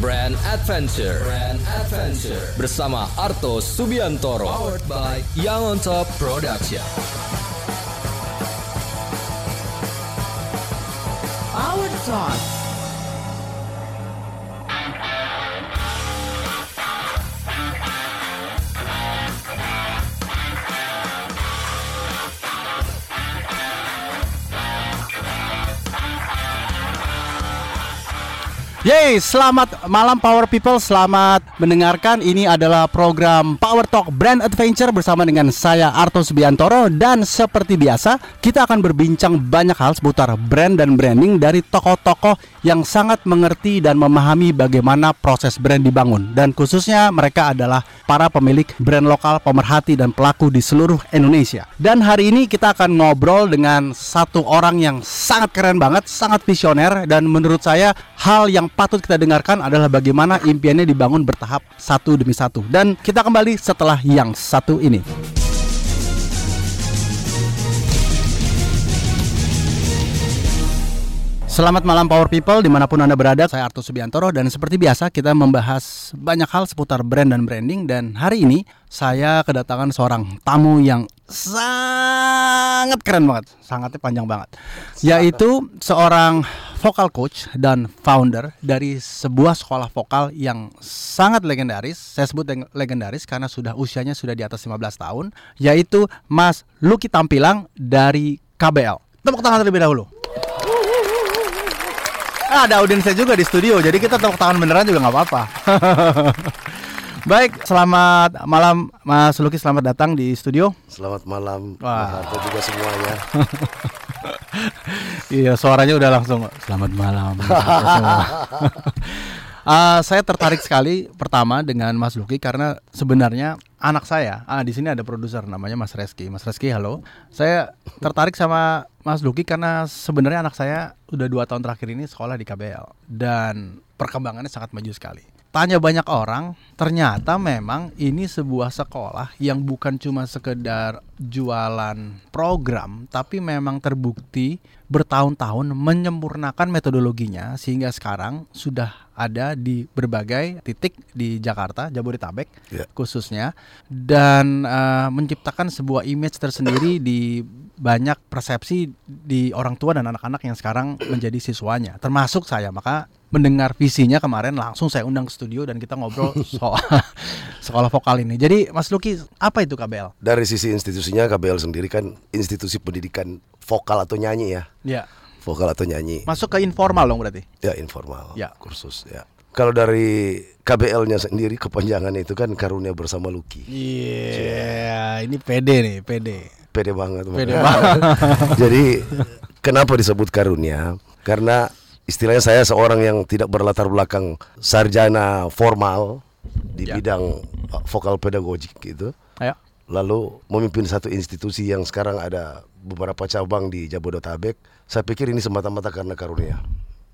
Brand Adventure. Brand Adventure bersama Arto Subiantoro. Powered by Young on Top Production. Power Talk. Yeay, selamat malam Power People, selamat mendengarkan. Ini adalah program Power Talk Brand Adventure bersama dengan saya Arto Subiantoro dan seperti biasa kita akan berbincang banyak hal seputar brand dan branding dari tokoh-tokoh yang sangat mengerti dan memahami bagaimana proses brand dibangun dan khususnya mereka adalah para pemilik brand lokal, pemerhati dan pelaku di seluruh Indonesia. Dan hari ini kita akan ngobrol dengan satu orang yang sangat keren banget, sangat visioner dan menurut saya hal yang patut kita dengarkan adalah bagaimana impiannya dibangun bertahap satu demi satu. Dan kita kembali setelah yang satu ini. Selamat malam Power People. Di mana pun Anda berada Saya Arto Subiantoro. Dan seperti biasa kita membahas banyak hal seputar brand dan branding. Dan hari ini saya kedatangan seorang tamu yang sangat keren banget. Sangatnya panjang banget. Yaitu seorang vokal coach dan founder dari sebuah sekolah vokal yang sangat legendaris. Saya sebut legendaris karena sudah usianya sudah di atas 15 tahun. Yaitu Mas Lucky Tampilang dari KBL Tepuk tangan terlebih dahulu. Ah, ada audiensnya juga di studio, jadi kita tepuk tangan beneran juga nggak apa-apa. Baik, selamat malam Mas Luki, selamat datang di studio. Selamat malam, Wah. Mas juga semuanya. iya, suaranya udah langsung selamat malam. Uh, saya tertarik sekali pertama dengan Mas Luki karena sebenarnya anak saya, ah di sini ada produser namanya Mas Reski. Mas Reski, halo. Saya tertarik sama Mas Luki karena sebenarnya anak saya udah dua tahun terakhir ini sekolah di KBL dan perkembangannya sangat maju sekali. Tanya banyak orang, ternyata memang ini sebuah sekolah yang bukan cuma sekedar jualan program, tapi memang terbukti bertahun-tahun menyempurnakan metodologinya sehingga sekarang sudah ada di berbagai titik di Jakarta, Jabodetabek yeah. khususnya dan uh, menciptakan sebuah image tersendiri di banyak persepsi di orang tua dan anak-anak yang sekarang menjadi siswanya, termasuk saya. Maka mendengar visinya kemarin langsung saya undang ke studio dan kita ngobrol soal sekolah vokal ini. Jadi Mas Luki, apa itu KBL? Dari sisi institusinya KBL sendiri kan institusi pendidikan vokal atau nyanyi ya. Iya vokal atau nyanyi. Masuk ke informal dong berarti? Ya informal. Ya. Kursus ya. Kalau dari KBL-nya sendiri kepanjangan itu kan karunia bersama Lucky. Iya, yeah, ini pede nih, pede. Pede banget. Pede banget. Jadi kenapa disebut karunia? Karena istilahnya saya seorang yang tidak berlatar belakang sarjana formal di ya. bidang uh, vokal pedagogik gitu. Ya. Lalu memimpin satu institusi yang sekarang ada beberapa cabang di Jabodetabek saya pikir ini semata-mata karena karunia.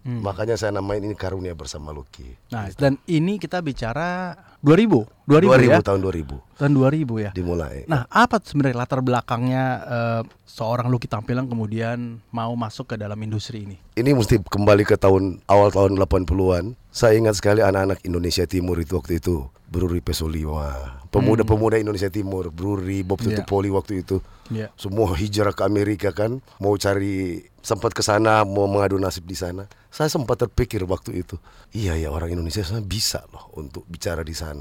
Hmm. Makanya saya namain ini karunia bersama Lucky. Nah, gitu. dan ini kita bicara 2000, 2000, 2000 ya? tahun 2000. Tahun 2000 ya. Dimulai. Nah, apa sebenarnya latar belakangnya uh, seorang Lucky Tampilang kemudian mau masuk ke dalam industri ini? Ini mesti kembali ke tahun awal tahun 80-an. Saya ingat sekali anak-anak Indonesia Timur itu waktu itu Bruri Pesoliwa, pemuda-pemuda Indonesia Timur, Bruri Bob Tutu yeah. Poli waktu itu. Yeah. Semua hijrah ke Amerika kan, mau cari sempat ke sana mau mengadu nasib di sana. Saya sempat terpikir waktu itu, iya ya orang Indonesia sana bisa loh untuk bicara di sana.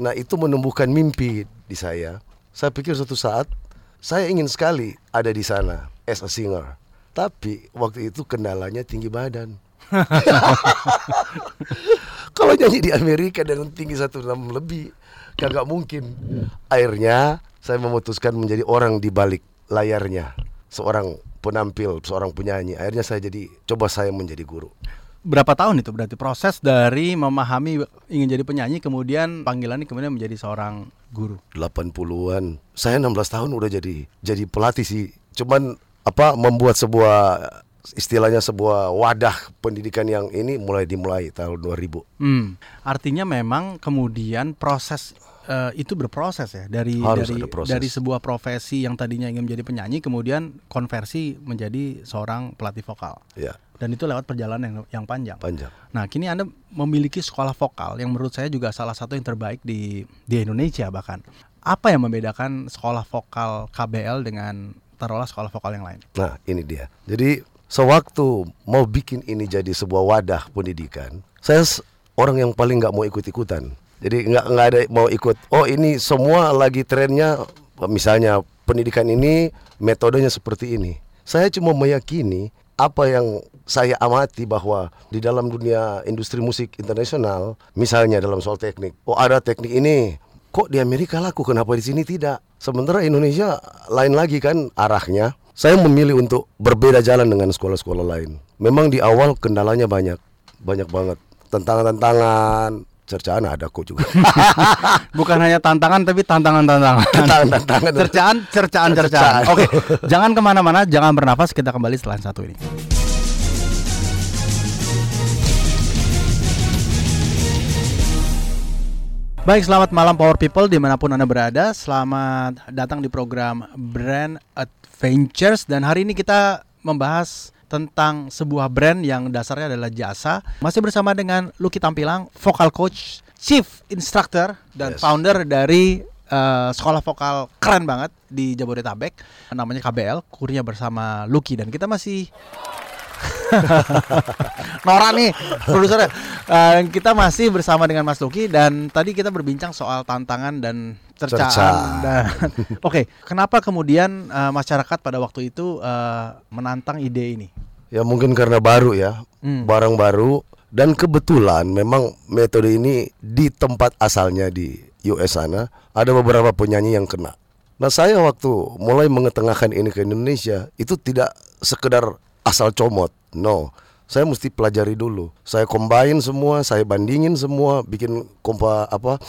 Nah, itu menumbuhkan mimpi di saya. Saya pikir suatu saat saya ingin sekali ada di sana as a singer. Tapi waktu itu kendalanya tinggi badan. Kalau nyanyi di Amerika dengan tinggi satu enam lebih, kagak mungkin. Akhirnya saya memutuskan menjadi orang di balik layarnya, seorang penampil, seorang penyanyi. Akhirnya saya jadi coba saya menjadi guru. Berapa tahun itu berarti proses dari memahami ingin jadi penyanyi kemudian panggilannya kemudian menjadi seorang guru? 80-an. Saya 16 tahun udah jadi jadi pelatih sih. Cuman apa membuat sebuah istilahnya sebuah wadah pendidikan yang ini mulai dimulai tahun 2000. Hmm. Artinya memang kemudian proses uh, itu berproses ya dari Harus dari dari sebuah profesi yang tadinya ingin menjadi penyanyi kemudian konversi menjadi seorang pelatih vokal. Ya. dan itu lewat perjalanan yang, yang panjang. Panjang. Nah, kini Anda memiliki sekolah vokal yang menurut saya juga salah satu yang terbaik di di Indonesia bahkan. Apa yang membedakan sekolah vokal KBL dengan taruhlah sekolah vokal yang lain? Nah, ini dia. Jadi sewaktu mau bikin ini jadi sebuah wadah pendidikan, saya orang yang paling nggak mau ikut-ikutan. Jadi nggak nggak ada mau ikut. Oh ini semua lagi trennya, misalnya pendidikan ini metodenya seperti ini. Saya cuma meyakini apa yang saya amati bahwa di dalam dunia industri musik internasional, misalnya dalam soal teknik, oh ada teknik ini, kok di Amerika laku, kenapa di sini tidak? Sementara Indonesia lain lagi kan arahnya. Saya memilih untuk berbeda jalan dengan sekolah-sekolah lain. Memang di awal kendalanya banyak, banyak banget. Tantangan-tantangan, cercaan ada kok juga. Bukan hanya tantangan tapi tantangan-tantangan. Tantangan-tantangan. cercaan, cercaan, cercaan. Oke, jangan ke mana-mana, jangan bernafas. Kita kembali setelah satu ini. Baik, selamat malam Power People di mana pun Anda berada Selamat datang di program Brand Adventures Dan hari ini kita membahas tentang sebuah brand yang dasarnya adalah jasa. Masih bersama dengan Lucky Tampilang, Vocal Coach, Chief Instructor Dan yes. founder dari uh, sekolah vokal keren banget di Jabodetabek. Namanya KBL, kurnya bersama Lucky. Dan kita masih Nora nih produsernya. Uh, kita masih bersama dengan Mas Luki dan tadi kita berbincang soal tantangan dan cercaan. Cerca. Dan oke, okay, kenapa kemudian uh, masyarakat pada waktu itu uh, menantang ide ini? Ya mungkin karena baru ya, hmm. barang baru dan kebetulan memang metode ini di tempat asalnya di US sana ada beberapa penyanyi yang kena. Nah saya waktu mulai mengetengahkan ini ke Indonesia itu tidak sekedar asal comot. No. Saya mesti pelajari dulu. Saya combine semua, saya bandingin semua, bikin kompa apa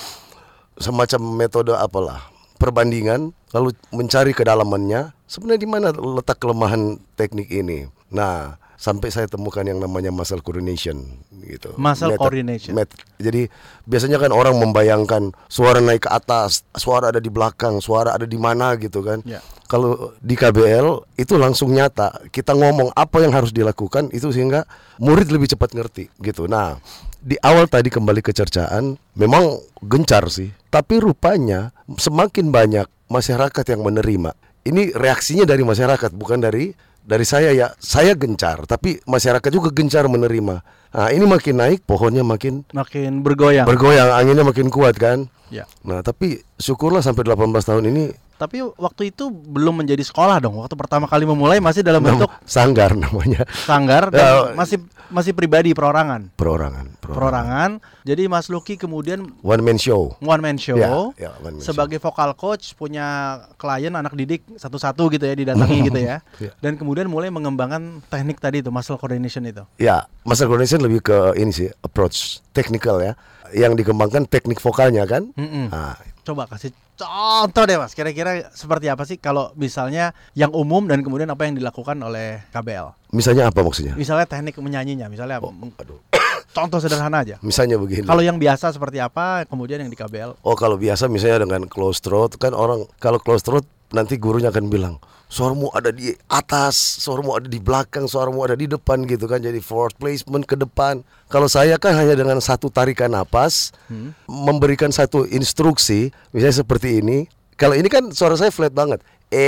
semacam metode apalah perbandingan lalu mencari kedalamannya sebenarnya di mana letak kelemahan teknik ini. Nah, sampai saya temukan yang namanya muscle coordination gitu. Muscle Method, coordination. Met, jadi biasanya kan orang membayangkan suara naik ke atas, suara ada di belakang, suara ada di mana gitu kan. Yeah. Kalau di KBL itu langsung nyata. Kita ngomong apa yang harus dilakukan itu sehingga murid lebih cepat ngerti gitu. Nah, di awal tadi kembali ke cercaan memang gencar sih, tapi rupanya semakin banyak masyarakat yang menerima. Ini reaksinya dari masyarakat bukan dari dari saya ya saya gencar tapi masyarakat juga gencar menerima nah ini makin naik pohonnya makin makin bergoyang bergoyang anginnya makin kuat kan ya nah tapi syukurlah sampai 18 tahun ini tapi waktu itu belum menjadi sekolah dong. Waktu pertama kali memulai masih dalam bentuk sanggar namanya. Sanggar dan ya, masih masih pribadi perorangan. Perorangan. Perorangan. perorangan. Jadi Mas Luki kemudian one man show. One man show. Ya, ya, one man sebagai show. vokal coach punya klien anak didik satu-satu gitu ya didatangi gitu ya. ya. Dan kemudian mulai mengembangkan teknik tadi itu muscle coordination itu. Ya, muscle coordination lebih ke ini sih approach technical ya. Yang dikembangkan teknik vokalnya kan. Mm -mm. Nah, Coba kasih contoh deh mas, kira-kira seperti apa sih kalau misalnya yang umum dan kemudian apa yang dilakukan oleh KBL? Misalnya apa maksudnya? Misalnya teknik menyanyinya, misalnya oh, aduh. contoh sederhana aja. Misalnya begini. Kalau yang biasa seperti apa, kemudian yang di KBL? Oh kalau biasa misalnya dengan close throat kan orang kalau close throat nanti gurunya akan bilang suaramu ada di atas, suaramu ada di belakang, suaramu ada di depan gitu kan. Jadi forward placement ke depan. Kalau saya kan hanya dengan satu tarikan napas hmm. memberikan satu instruksi, misalnya seperti ini. Kalau ini kan suara saya flat banget. Eh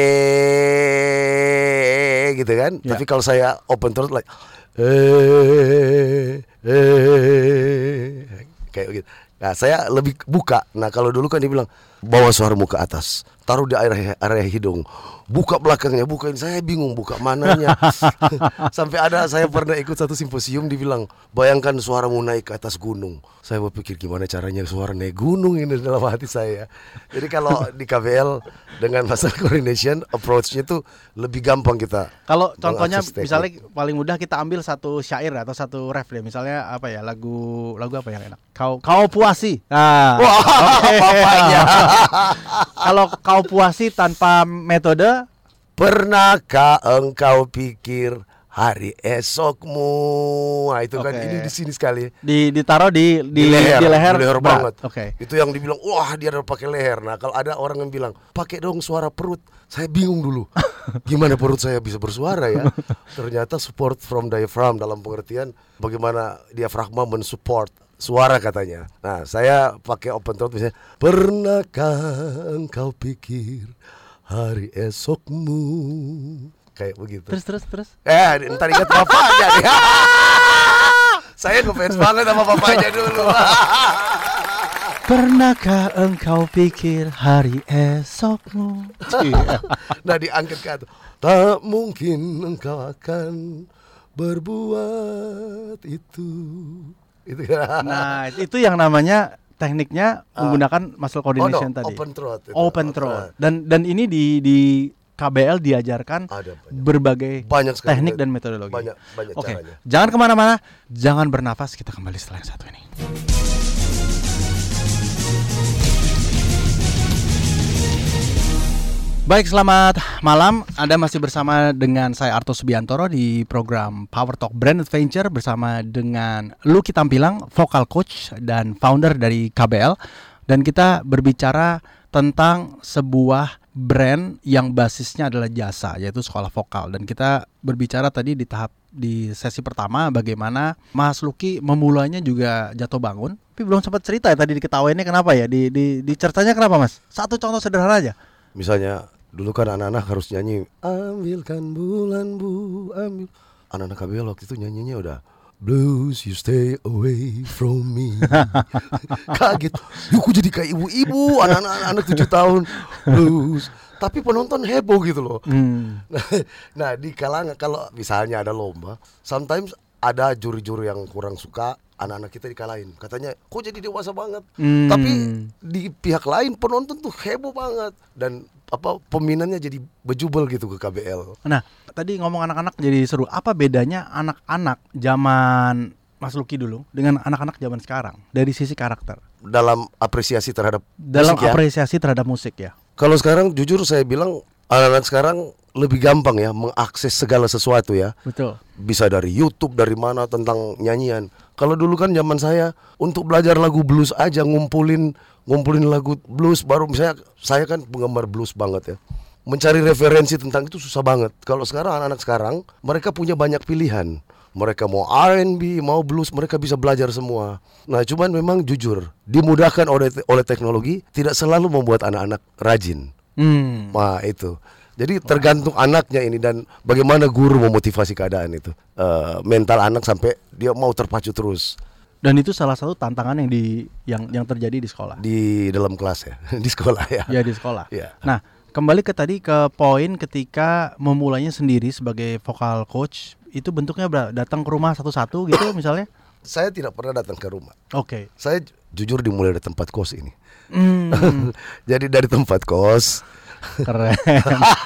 gitu kan. Ya. Tapi kalau saya open throat like eh eh kayak gitu. Nah, saya lebih buka. Nah, kalau dulu kan dibilang bawa suaramu ke atas, taruh di area area hidung, buka belakangnya, bukain. Saya bingung buka mananya. Sampai ada saya pernah ikut satu simposium dibilang, bayangkan suaramu naik ke atas gunung. Saya berpikir gimana caranya suara naik gunung ini dalam hati saya. Jadi kalau di KBL dengan masalah coordination approach-nya itu lebih gampang kita. Kalau contohnya misalnya paling mudah kita ambil satu syair atau satu ref deh. Misalnya apa ya lagu lagu apa yang enak? Kau kau puasi. Nah, Wah, okay. Kalau kau puasi tanpa metode Pernahkah engkau pikir hari esokmu. Nah, itu kan Oke. ini di sini sekali. Di ditaruh di di, di leher, di leher, di leher berat. banget. Oke. Itu yang dibilang, wah dia ada pakai leher. Nah kalau ada orang yang bilang, pakai dong suara perut. Saya bingung dulu, gimana perut saya bisa bersuara ya? Ternyata support from diaphragm dalam pengertian bagaimana diafragma mensupport suara katanya. Nah saya pakai open throat misalnya, pernahkah engkau pikir hari esokmu? Kayak begitu. Terus terus terus. Eh, ntar ingat bapaknya nih. Saya ngefans banget sama bapaknya dulu. Pernahkah engkau pikir hari esokmu? Iya. nah diangkat ke atas. Tak mungkin engkau akan berbuat itu. Itu kan. Nah, itu yang namanya tekniknya menggunakan muscle coordination Ah. Oh, no, tadi. open throat itu. Open throat. throat. Dan dan ini di di KBL diajarkan Ada banyak. berbagai Banyak teknik dan metodologi. banyak- banyak Oke, caranya. jangan ke mana-mana, jangan bernafas. Kita kembali setelah yang satu ini. Baik, selamat malam. Anda masih bersama dengan saya Arto Subiantoro di program Power Talk Brand Adventure bersama dengan Lucky Tampilang, vocal coach dan founder dari KBL. Dan kita berbicara tentang sebuah brand yang basisnya adalah jasa, yaitu sekolah vokal. Dan kita berbicara tadi di tahap di sesi pertama bagaimana Mas Lucky memulainya juga jatuh bangun. Tapi belum sempat cerita ya tadi diketawainnya kenapa ya? Di di, di ceritanya kenapa Mas? Satu contoh sederhana aja. Misalnya dulu kan anak-anak harus nyanyi ambilkan bulan bu ambil. Anak-anak KBL waktu itu nyanyinya udah Blues you stay away from me. Kaget. Yuk kok jadi kayak ibu-ibu? Anak-anak anak 7 tahun. Blues. Tapi penonton heboh gitu loh. Hmm. Nah, nah di kalangan kalau misalnya ada lomba, sometimes ada juri-juri yang kurang suka anak-anak kita dikalahin. Katanya, kok jadi dewasa banget. Hmm. Tapi di pihak lain penonton tuh heboh banget dan apa peminatnya jadi bejubel gitu ke KBL. Nah, tadi ngomong anak-anak jadi seru. Apa bedanya anak-anak zaman Mas Lucky dulu dengan anak-anak zaman sekarang dari sisi karakter? Dalam apresiasi terhadap Dalam musik ya. apresiasi terhadap musik ya. Kalau sekarang jujur saya bilang anak-anak sekarang lebih gampang ya mengakses segala sesuatu ya. Betul. bisa dari YouTube dari mana tentang nyanyian. Kalau dulu kan zaman saya untuk belajar lagu blues aja ngumpulin ngumpulin lagu blues baru misalnya saya kan penggemar blues banget ya. Mencari referensi tentang itu susah banget. Kalau sekarang anak-anak sekarang mereka punya banyak pilihan. Mereka mau R&B, mau blues, mereka bisa belajar semua. Nah, cuman memang jujur, dimudahkan oleh oleh teknologi tidak selalu membuat anak-anak rajin. Hmm. Nah itu. Jadi tergantung anaknya ini dan bagaimana guru memotivasi keadaan itu. Eh, mental anak sampai dia mau terpacu terus Dan itu salah satu tantangan yang di yang yang terjadi di sekolah. di dalam kelas ya, di sekolah ya. Ya di sekolah. Iya. Nah, kembali ke tadi ke poin ketika memulainya sendiri sebagai vokal coach, itu bentuknya datang ke rumah satu-satu gitu misalnya. Saya tidak pernah datang ke rumah. Oke. Saya ju- jujur dimulai dari tempat kos ini. Hmm, Jadi dari tempat kos keren.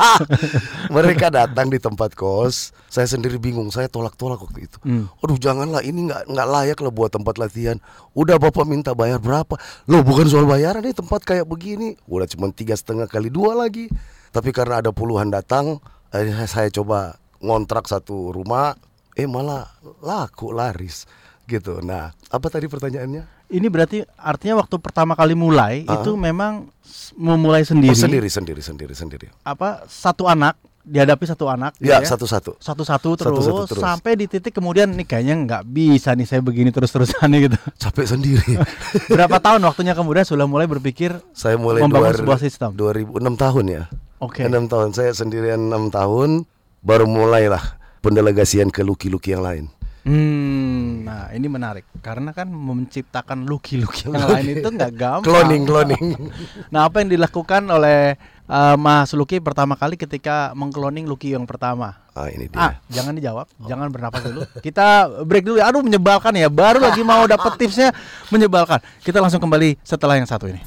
mereka datang di tempat kos. Saya sendiri bingung. Saya tolak-tolak waktu itu. Hmm. Aduh janganlah ini nggak nggak layak lah buat tempat latihan. Udah bapak minta bayar berapa? Loh bukan soal bayaran nih tempat kayak begini. Udah cuma tiga setengah kali dua lagi. Tapi karena ada puluhan datang, akhirnya saya coba ngontrak satu rumah. Eh malah laku laris gitu. Nah apa tadi pertanyaannya? Ini berarti artinya waktu pertama kali mulai Ah. itu memang memulai sendiri. Oh, sendiri sendiri sendiri sendiri. Apa satu anak dihadapi satu anak Ya gitu satu-satu. satu-satu terus, Satu-satu terus. sampai di titik kemudian nih kayaknya nggak bisa nih saya begini terus-terusan nih gitu. Capek sendiri. Berapa tahun waktunya kemudian sudah mulai berpikir Saya mulai Membangun dua- sebuah sistem. 2006 tahun ya. Oke. 6 tahun saya sendirian 6 tahun baru mulailah pendelegasian ke luki-luki yang lain. Hmm, nah ini menarik karena kan menciptakan luki-luki yang lain itu nggak gampang. Cloning, cloning. Nah, apa yang dilakukan oleh uh, Mas Luki pertama kali ketika mengkloning Luki yang pertama? Ah ini dia. Ah, jangan dijawab, jangan bernapas dulu. Kita break dulu. Aduh, menyebalkan ya. Baru lagi mau dapet tipsnya menyebalkan. Kita langsung kembali setelah yang satu ini.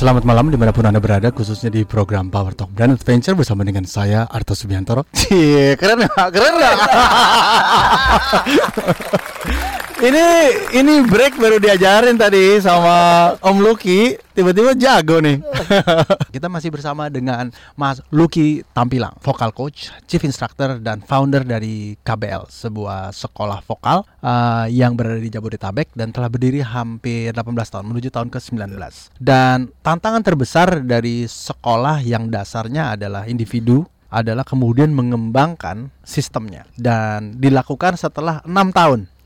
Selamat malam di mana pun anda berada khususnya di program Power Talk Brand Adventure bersama dengan saya Arto Subiantoro. Cie, keren nggak? Keren nggak? ini ini break baru diajarin tadi sama Om Lucky, tiba-tiba jago nih. Kita masih bersama dengan Mas Lucky Tampilang, vokal coach, chief instructor dan founder dari KBL, sebuah sekolah vokal uh, yang berada di Jabodetabek dan telah berdiri hampir 18 tahun menuju tahun ke-19. Dan tantangan terbesar dari sekolah yang dasarnya adalah individu adalah kemudian mengembangkan sistemnya dan dilakukan setelah enam tahun.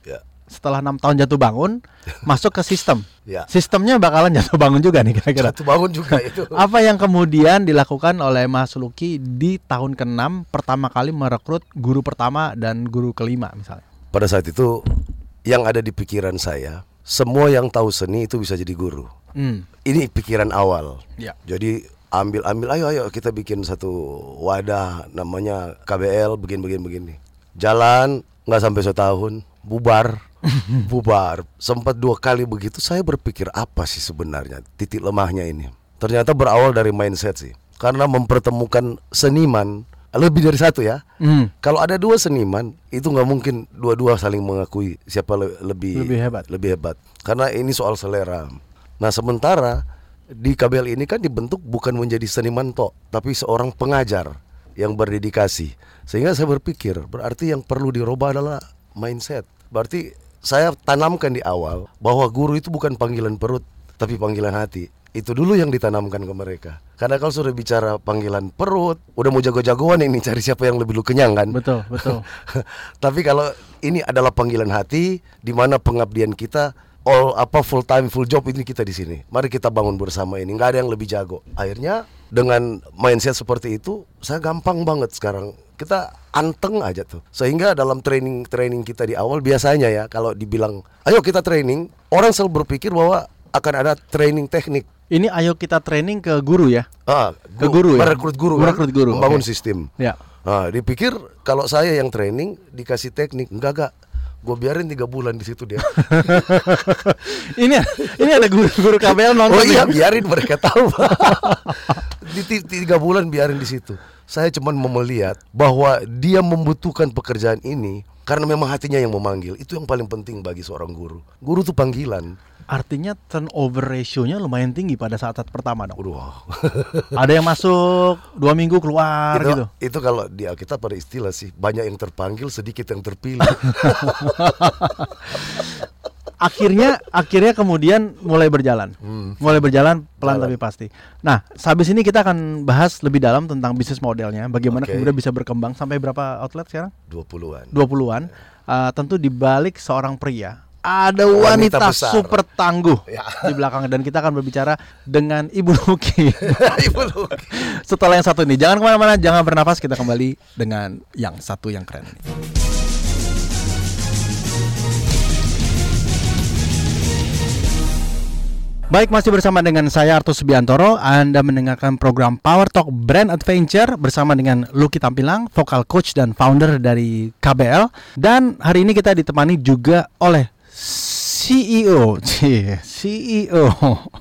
Setelah enam tahun jatuh bangun, masuk ke sistem. Ya. Sistemnya bakalan jatuh bangun juga nih kira-kira. Jatuh bangun juga itu. Apa yang kemudian dilakukan oleh Mas Luki di tahun ke-6 pertama kali merekrut guru pertama dan guru kelima misalnya? Pada saat itu yang ada di pikiran saya, semua yang tahu seni itu bisa jadi guru. Hmm. Ini pikiran awal. Ya. Jadi ambil ambil ayo ayo kita bikin satu wadah namanya KBL begin begin begini jalan nggak sampai setahun bubar bubar sempat dua kali begitu saya berpikir apa sih sebenarnya titik lemahnya ini ternyata berawal dari mindset sih karena mempertemukan seniman lebih dari satu ya. Mm. Kalau ada dua seniman itu nggak mungkin dua-dua saling mengakui siapa le lebih lebih hebat. Lebih hebat. Karena ini soal selera. Nah sementara di KBL ini kan dibentuk bukan menjadi seniman tok, tapi seorang pengajar yang berdedikasi. Sehingga saya berpikir, berarti yang perlu dirubah adalah mindset. Berarti saya tanamkan di awal bahwa guru itu bukan panggilan perut, tapi panggilan hati. Itu dulu yang ditanamkan ke mereka. Karena kalau sudah bicara panggilan perut, udah mau jago-jagoan ini cari siapa yang lebih lu kenyang kan? Betul, betul. tapi kalau ini adalah panggilan hati, di mana pengabdian kita all apa full time full job ini kita di sini. Mari kita bangun bersama ini. Nggak ada yang lebih jago. Akhirnya dengan mindset seperti itu, saya gampang banget sekarang. Kita anteng aja tuh. Sehingga dalam training training kita di awal biasanya ya kalau dibilang, ayo kita training, orang selalu berpikir bahwa akan ada training teknik. Ini ayo kita training ke guru ya? Ah, ke guru ya. Merekrut guru. Merekrut kan? guru. Membangun okay. sistem. Ya. Nah, dipikir kalau saya yang training dikasih teknik, enggak enggak gue biarin tiga bulan di situ dia. ini ini ada guru guru KBL nonton. Oh iya, ya? biarin mereka tahu. di tiga bulan biarin di situ. Saya cuma mau melihat bahwa dia membutuhkan pekerjaan ini karena memang hatinya yang memanggil. Itu yang paling penting bagi seorang guru. Guru itu panggilan. Artinya turnover ratio-nya lumayan tinggi pada saat, saat pertama dong. Ada yang masuk dua minggu keluar itu, gitu. Itu kalau di Alkitab pada istilah sih banyak yang terpanggil sedikit yang terpilih. akhirnya akhirnya kemudian mulai berjalan, hmm. mulai berjalan pelan Jalan. tapi pasti. Nah, habis ini kita akan bahas lebih dalam tentang bisnis modelnya, bagaimana okay. kemudian bisa berkembang sampai berapa outlet sekarang? 20-an. 20-an. Uh, tentu di balik seorang pria ada wanita, wanita super tangguh ya. di belakang dan kita akan berbicara dengan Ibu Luki. Ibu Luki. Setelah yang satu ini, jangan ke mana-mana, jangan bernapas. Kita kembali dengan yang satu yang keren. Baik, masih bersama dengan saya Arto Subiantoro. Anda mendengarkan program Power Talk Brand Adventure bersama dengan Luki Tampilang, vokal coach dan founder dari KBL. Dan hari ini kita ditemani juga oleh CEO, CEO,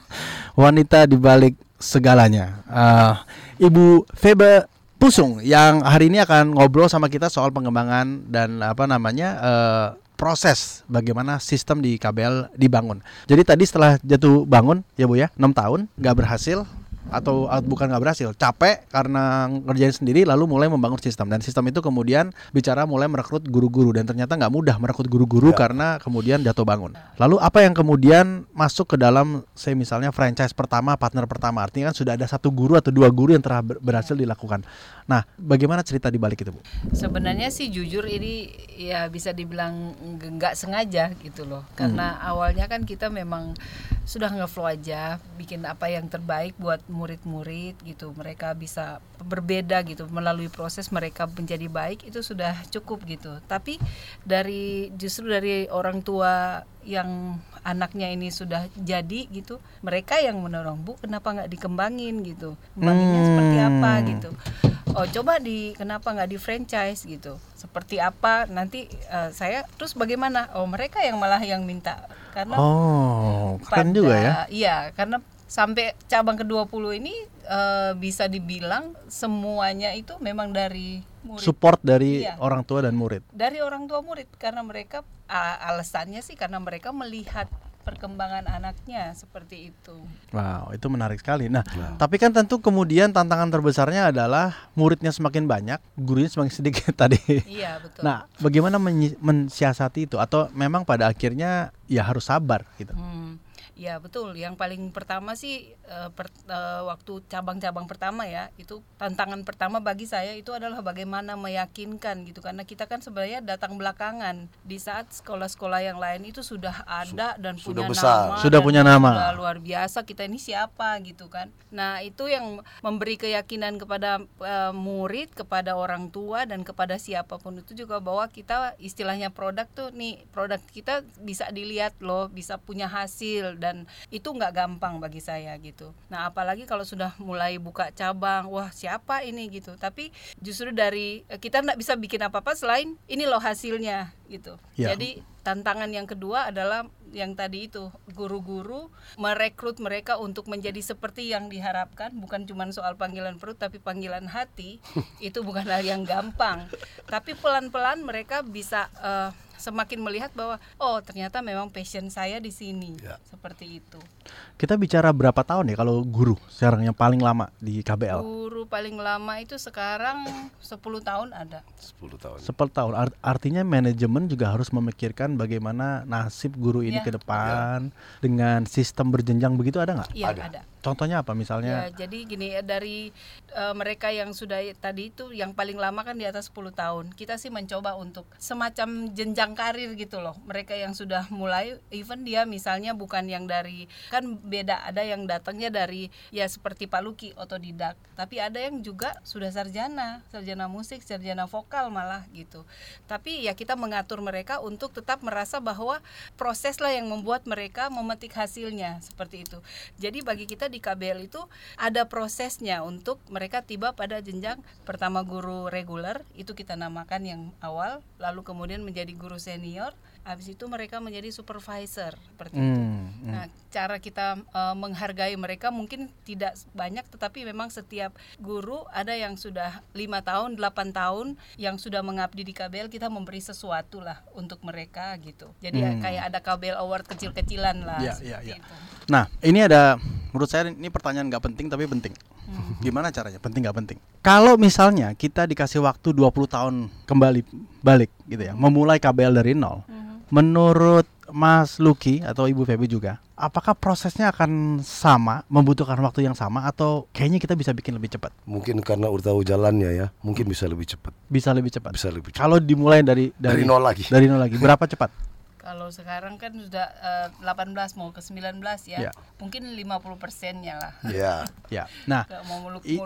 wanita di balik segalanya. Uh, Ibu Febe Pusung yang hari ini akan ngobrol sama kita soal pengembangan dan apa namanya uh, proses bagaimana sistem di KBL dibangun. Jadi tadi setelah jatuh bangun ya Bu ya, 6 tahun nggak berhasil atau bukan nggak berhasil capek karena ngerjain sendiri lalu mulai membangun sistem. Dan sistem itu kemudian bicara mulai merekrut guru-guru dan ternyata nggak mudah merekrut guru-guru ya. karena kemudian jatuh bangun. Lalu apa yang kemudian masuk ke dalam saya misalnya franchise pertama partner pertama? Artinya kan sudah ada satu guru atau dua guru yang telah berhasil dilakukan nah bagaimana cerita di balik itu bu? Sebenarnya sih jujur ini ya bisa dibilang nggak sengaja gitu loh. Karena hmm. awalnya kan kita memang sudah ngeflow aja bikin apa yang terbaik buat murid-murid gitu. Mereka bisa berbeda gitu melalui proses mereka menjadi baik itu sudah cukup gitu. Tapi dari justru dari orang tua yang anaknya ini sudah jadi gitu mereka yang mendorong bu kenapa nggak dikembangin? gitu. Kembanginnya hmm. seperti apa gitu oh coba di kenapa nggak di franchise gitu seperti apa nanti uh, saya terus bagaimana oh mereka yang malah yang minta karena oh keren pada, juga ya iya karena sampai cabang ke-20 ini uh, bisa dibilang semuanya itu memang dari murid. Support dari iya. orang tua dan murid. Dari orang tua murid karena mereka alasannya sih karena mereka melihat perkembangan anaknya seperti itu. Wow, itu menarik sekali. Nah, wow. tapi kan tentu kemudian tantangan terbesarnya adalah muridnya semakin banyak, gurunya semakin sedikit tadi. Iya, betul. Nah, bagaimana mensiasati itu atau memang pada akhirnya ya harus sabar gitu. Hmm. Ya betul. Yang paling pertama sih uh, per, uh, waktu cabang-cabang pertama ya itu tantangan pertama bagi saya itu adalah bagaimana meyakinkan gitu karena kita kan sebenarnya datang belakangan di saat sekolah-sekolah yang lain itu sudah ada dan sudah punya besar. nama sudah punya nama luar biasa kita ini siapa gitu kan. Nah itu yang memberi keyakinan kepada uh, murid kepada orang tua dan kepada siapa pun itu juga bahwa kita istilahnya produk tuh nih produk kita bisa dilihat loh bisa punya hasil dan itu nggak gampang bagi saya gitu. Nah apalagi kalau sudah mulai buka cabang, wah siapa ini gitu. Tapi justru dari eh, kita nggak bisa bikin apa-apa selain ini loh hasilnya gitu. Ya. Jadi tantangan yang kedua adalah yang tadi itu guru-guru merekrut mereka untuk menjadi seperti yang diharapkan bukan cuma soal panggilan perut tapi panggilan hati itu bukan hal yang gampang tapi pelan-pelan mereka bisa uh, semakin melihat bahwa oh ternyata memang passion saya di sini ya. seperti itu. Kita bicara berapa tahun ya kalau guru sekarang yang paling lama di KBL? Guru paling lama itu sekarang 10 tahun ada. 10 tahun. 10 tahun. Artinya manajemen juga harus memikirkan bagaimana nasib guru ini ya. ke depan ya. dengan sistem berjenjang begitu ada nggak? Iya ada. ada. Contohnya apa misalnya? Ya, jadi gini dari uh, mereka yang sudah tadi itu yang paling lama kan di atas 10 tahun. Kita sih mencoba untuk semacam jenjang karir gitu loh. Mereka yang sudah mulai even dia misalnya bukan yang dari kan beda ada yang datangnya dari ya seperti Pak Luki otodidak, tapi ada yang juga sudah sarjana, sarjana musik, sarjana vokal malah gitu. Tapi ya kita mengatur mereka untuk tetap merasa bahwa proseslah yang membuat mereka memetik hasilnya seperti itu. Jadi bagi kita di KBL itu ada prosesnya untuk mereka tiba pada jenjang pertama guru reguler itu kita namakan yang awal lalu kemudian menjadi guru senior habis itu mereka menjadi supervisor seperti hmm, itu. Hmm. Nah, cara kita uh, menghargai mereka mungkin tidak banyak, tetapi memang setiap guru ada yang sudah lima tahun, 8 tahun yang sudah mengabdi di KBL kita memberi sesuatu lah untuk mereka gitu. Jadi ya hmm. ya, kayak ada KBL Award kecil-kecilan lah. Ya, ya, ya. Nah, ini ada menurut saya ini pertanyaan nggak penting tapi penting. Hmm. Gimana caranya? Penting nggak penting? Kalau misalnya kita dikasih waktu 20 tahun kembali balik gitu ya, memulai KBL dari nol. Hmm Menurut Mas Luki atau Ibu Feby juga, apakah prosesnya akan sama, membutuhkan waktu yang sama atau kayaknya kita bisa bikin lebih cepat? Mungkin karena udah tahu jalannya ya, mungkin bisa lebih cepat. Bisa lebih cepat. Bisa lebih cepat. Kalau dimulai dari dari, dari nol lagi. Dari nol lagi. Berapa cepat? Kalau sekarang kan sudah uh, eh, 18 mau ke 19 ya. Yeah. Mungkin 50 persennya lah. Iya. ya. Nah,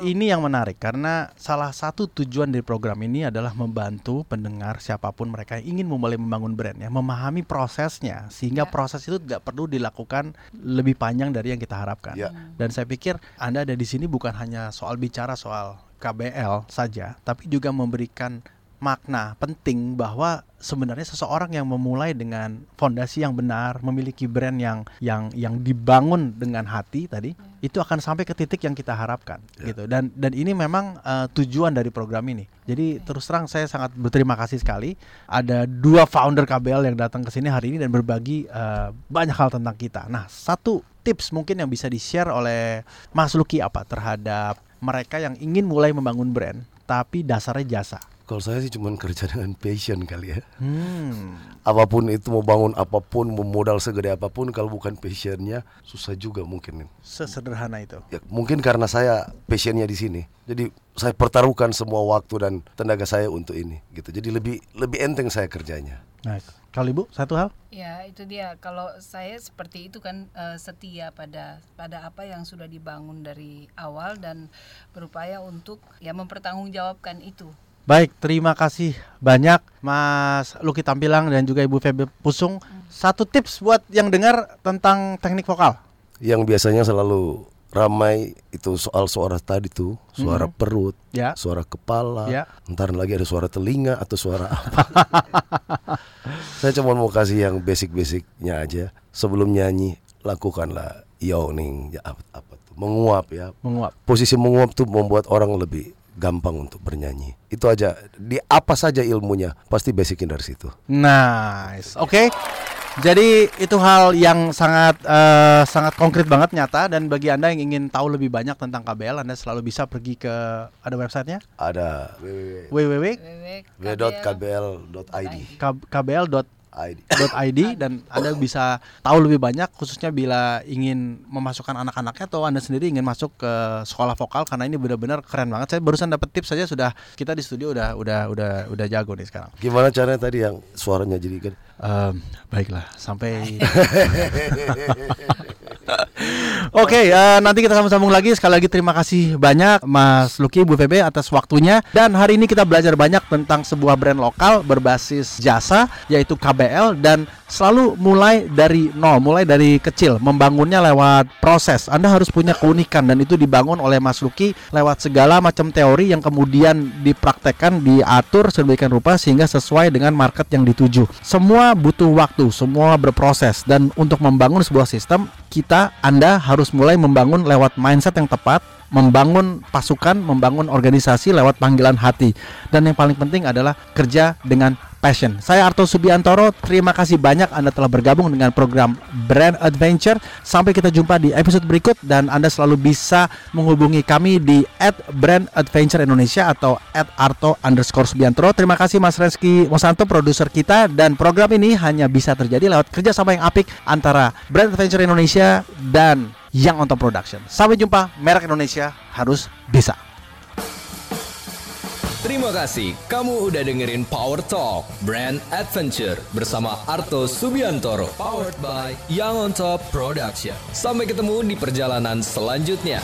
ini yang menarik karena salah satu tujuan dari program ini adalah membantu pendengar siapa pun mereka yang ingin memulai membangun brand ya, memahami prosesnya sehingga yeah. proses itu tidak perlu dilakukan lebih panjang dari yang kita harapkan. Yeah. Dan saya pikir Anda ada di sini bukan hanya soal bicara soal KBL saja, tapi juga memberikan makna penting bahwa sebenarnya seseorang yang memulai dengan fondasi yang benar, memiliki brand yang yang yang dibangun dengan hati tadi, hmm. itu akan sampai ke titik yang kita harapkan yeah. gitu. Dan dan ini memang uh, tujuan dari program ini. Jadi okay. terus terang saya sangat berterima kasih sekali ada dua founder KBL yang datang ke sini hari ini dan berbagi uh, banyak hal tentang kita. Nah, satu tips mungkin yang bisa di-share oleh Mas Luki apa terhadap mereka yang ingin mulai membangun brand tapi dasarnya jasa kalau saya sih cuma kerja dengan passion kali ya. Hmm. Apa pun itu mau bangun apa pun, mau modal segede apa pun, kalau bukan passionnya susah juga mungkin. Sesederhana itu. Ya, mungkin karena saya passionnya di sini. Jadi saya pertaruhkan semua waktu dan tenaga saya untuk ini, gitu. Jadi lebih lebih enteng saya kerjanya. Nice. Kalau ibu satu hal? Ya itu dia. Kalau saya seperti itu kan uh, setia pada pada apa yang sudah dibangun dari awal dan berupaya untuk ya mempertanggungjawabkan itu Baik, terima kasih banyak Mas Luki Tampilang dan juga Ibu Febe Pusung. Satu tips buat yang dengar tentang teknik vokal. Yang biasanya selalu ramai itu soal suara tadi tuh, suara hmm. perut, ya. suara kepala, ya. ntar lagi ada suara telinga atau suara apa. Saya cuma mau kasih yang basic-basicnya aja. Sebelum nyanyi, lakukanlah yawning, ya apa, apa tuh menguap ya. Menguap. Posisi menguap tuh membuat orang lebih gampang untuk bernyanyi. Itu aja. Di apa saja ilmunya pasti basicin dari situ. Nice. Oke. Okay. Jadi itu hal yang sangat uh, sangat konkret banget nyata dan bagi anda yang ingin tahu lebih banyak tentang KBL anda selalu bisa pergi ke ada websitenya? Ada www.kbl.id kbl.id .id dan Anda bisa tahu lebih banyak khususnya bila ingin memasukkan anak-anaknya atau Anda sendiri ingin masuk ke sekolah vokal karena ini benar-benar keren banget. Saya barusan dapat tips saja sudah kita di studio udah udah udah udah jago nih sekarang. Gimana caranya tadi yang suaranya jadi kan? Um, baiklah, sampai Oke, okay, uh, eh, nanti kita sambung-sambung lagi. Sekali lagi terima kasih banyak Mas Lucky Bu VB atas waktunya. Dan hari ini kita belajar banyak tentang sebuah brand lokal berbasis jasa yaitu KBL dan selalu mulai dari nol, mulai dari kecil, membangunnya lewat proses. Anda harus punya keunikan dan itu dibangun oleh Mas Lucky lewat segala macam teori yang kemudian dipraktekkan, diatur sedemikian rupa sehingga sesuai dengan market yang dituju. Semua butuh waktu, semua berproses dan untuk membangun sebuah sistem kita Anda harus mulai membangun lewat mindset yang tepat, membangun pasukan, membangun organisasi lewat panggilan hati. Dan yang paling penting adalah kerja dengan passion. Saya Arto Subiantoro, terima kasih banyak Anda telah bergabung dengan program Brand Adventure. Sampai kita jumpa di episode berikut dan Anda selalu bisa menghubungi kami di at Brand Adventure Indonesia atau at Arto underscore Subiantoro. Terima kasih Mas Reski Mosanto, produser kita dan program ini hanya bisa terjadi lewat kerjasama yang apik antara Brand Adventure Indonesia dan Young On Top Production. Sampai jumpa, merek Indonesia harus bisa. Terima kasih kamu udah dengerin Power Talk Brand Adventure bersama Arto Subiantoro powered by Young on Top Production. Sampai ketemu di perjalanan selanjutnya.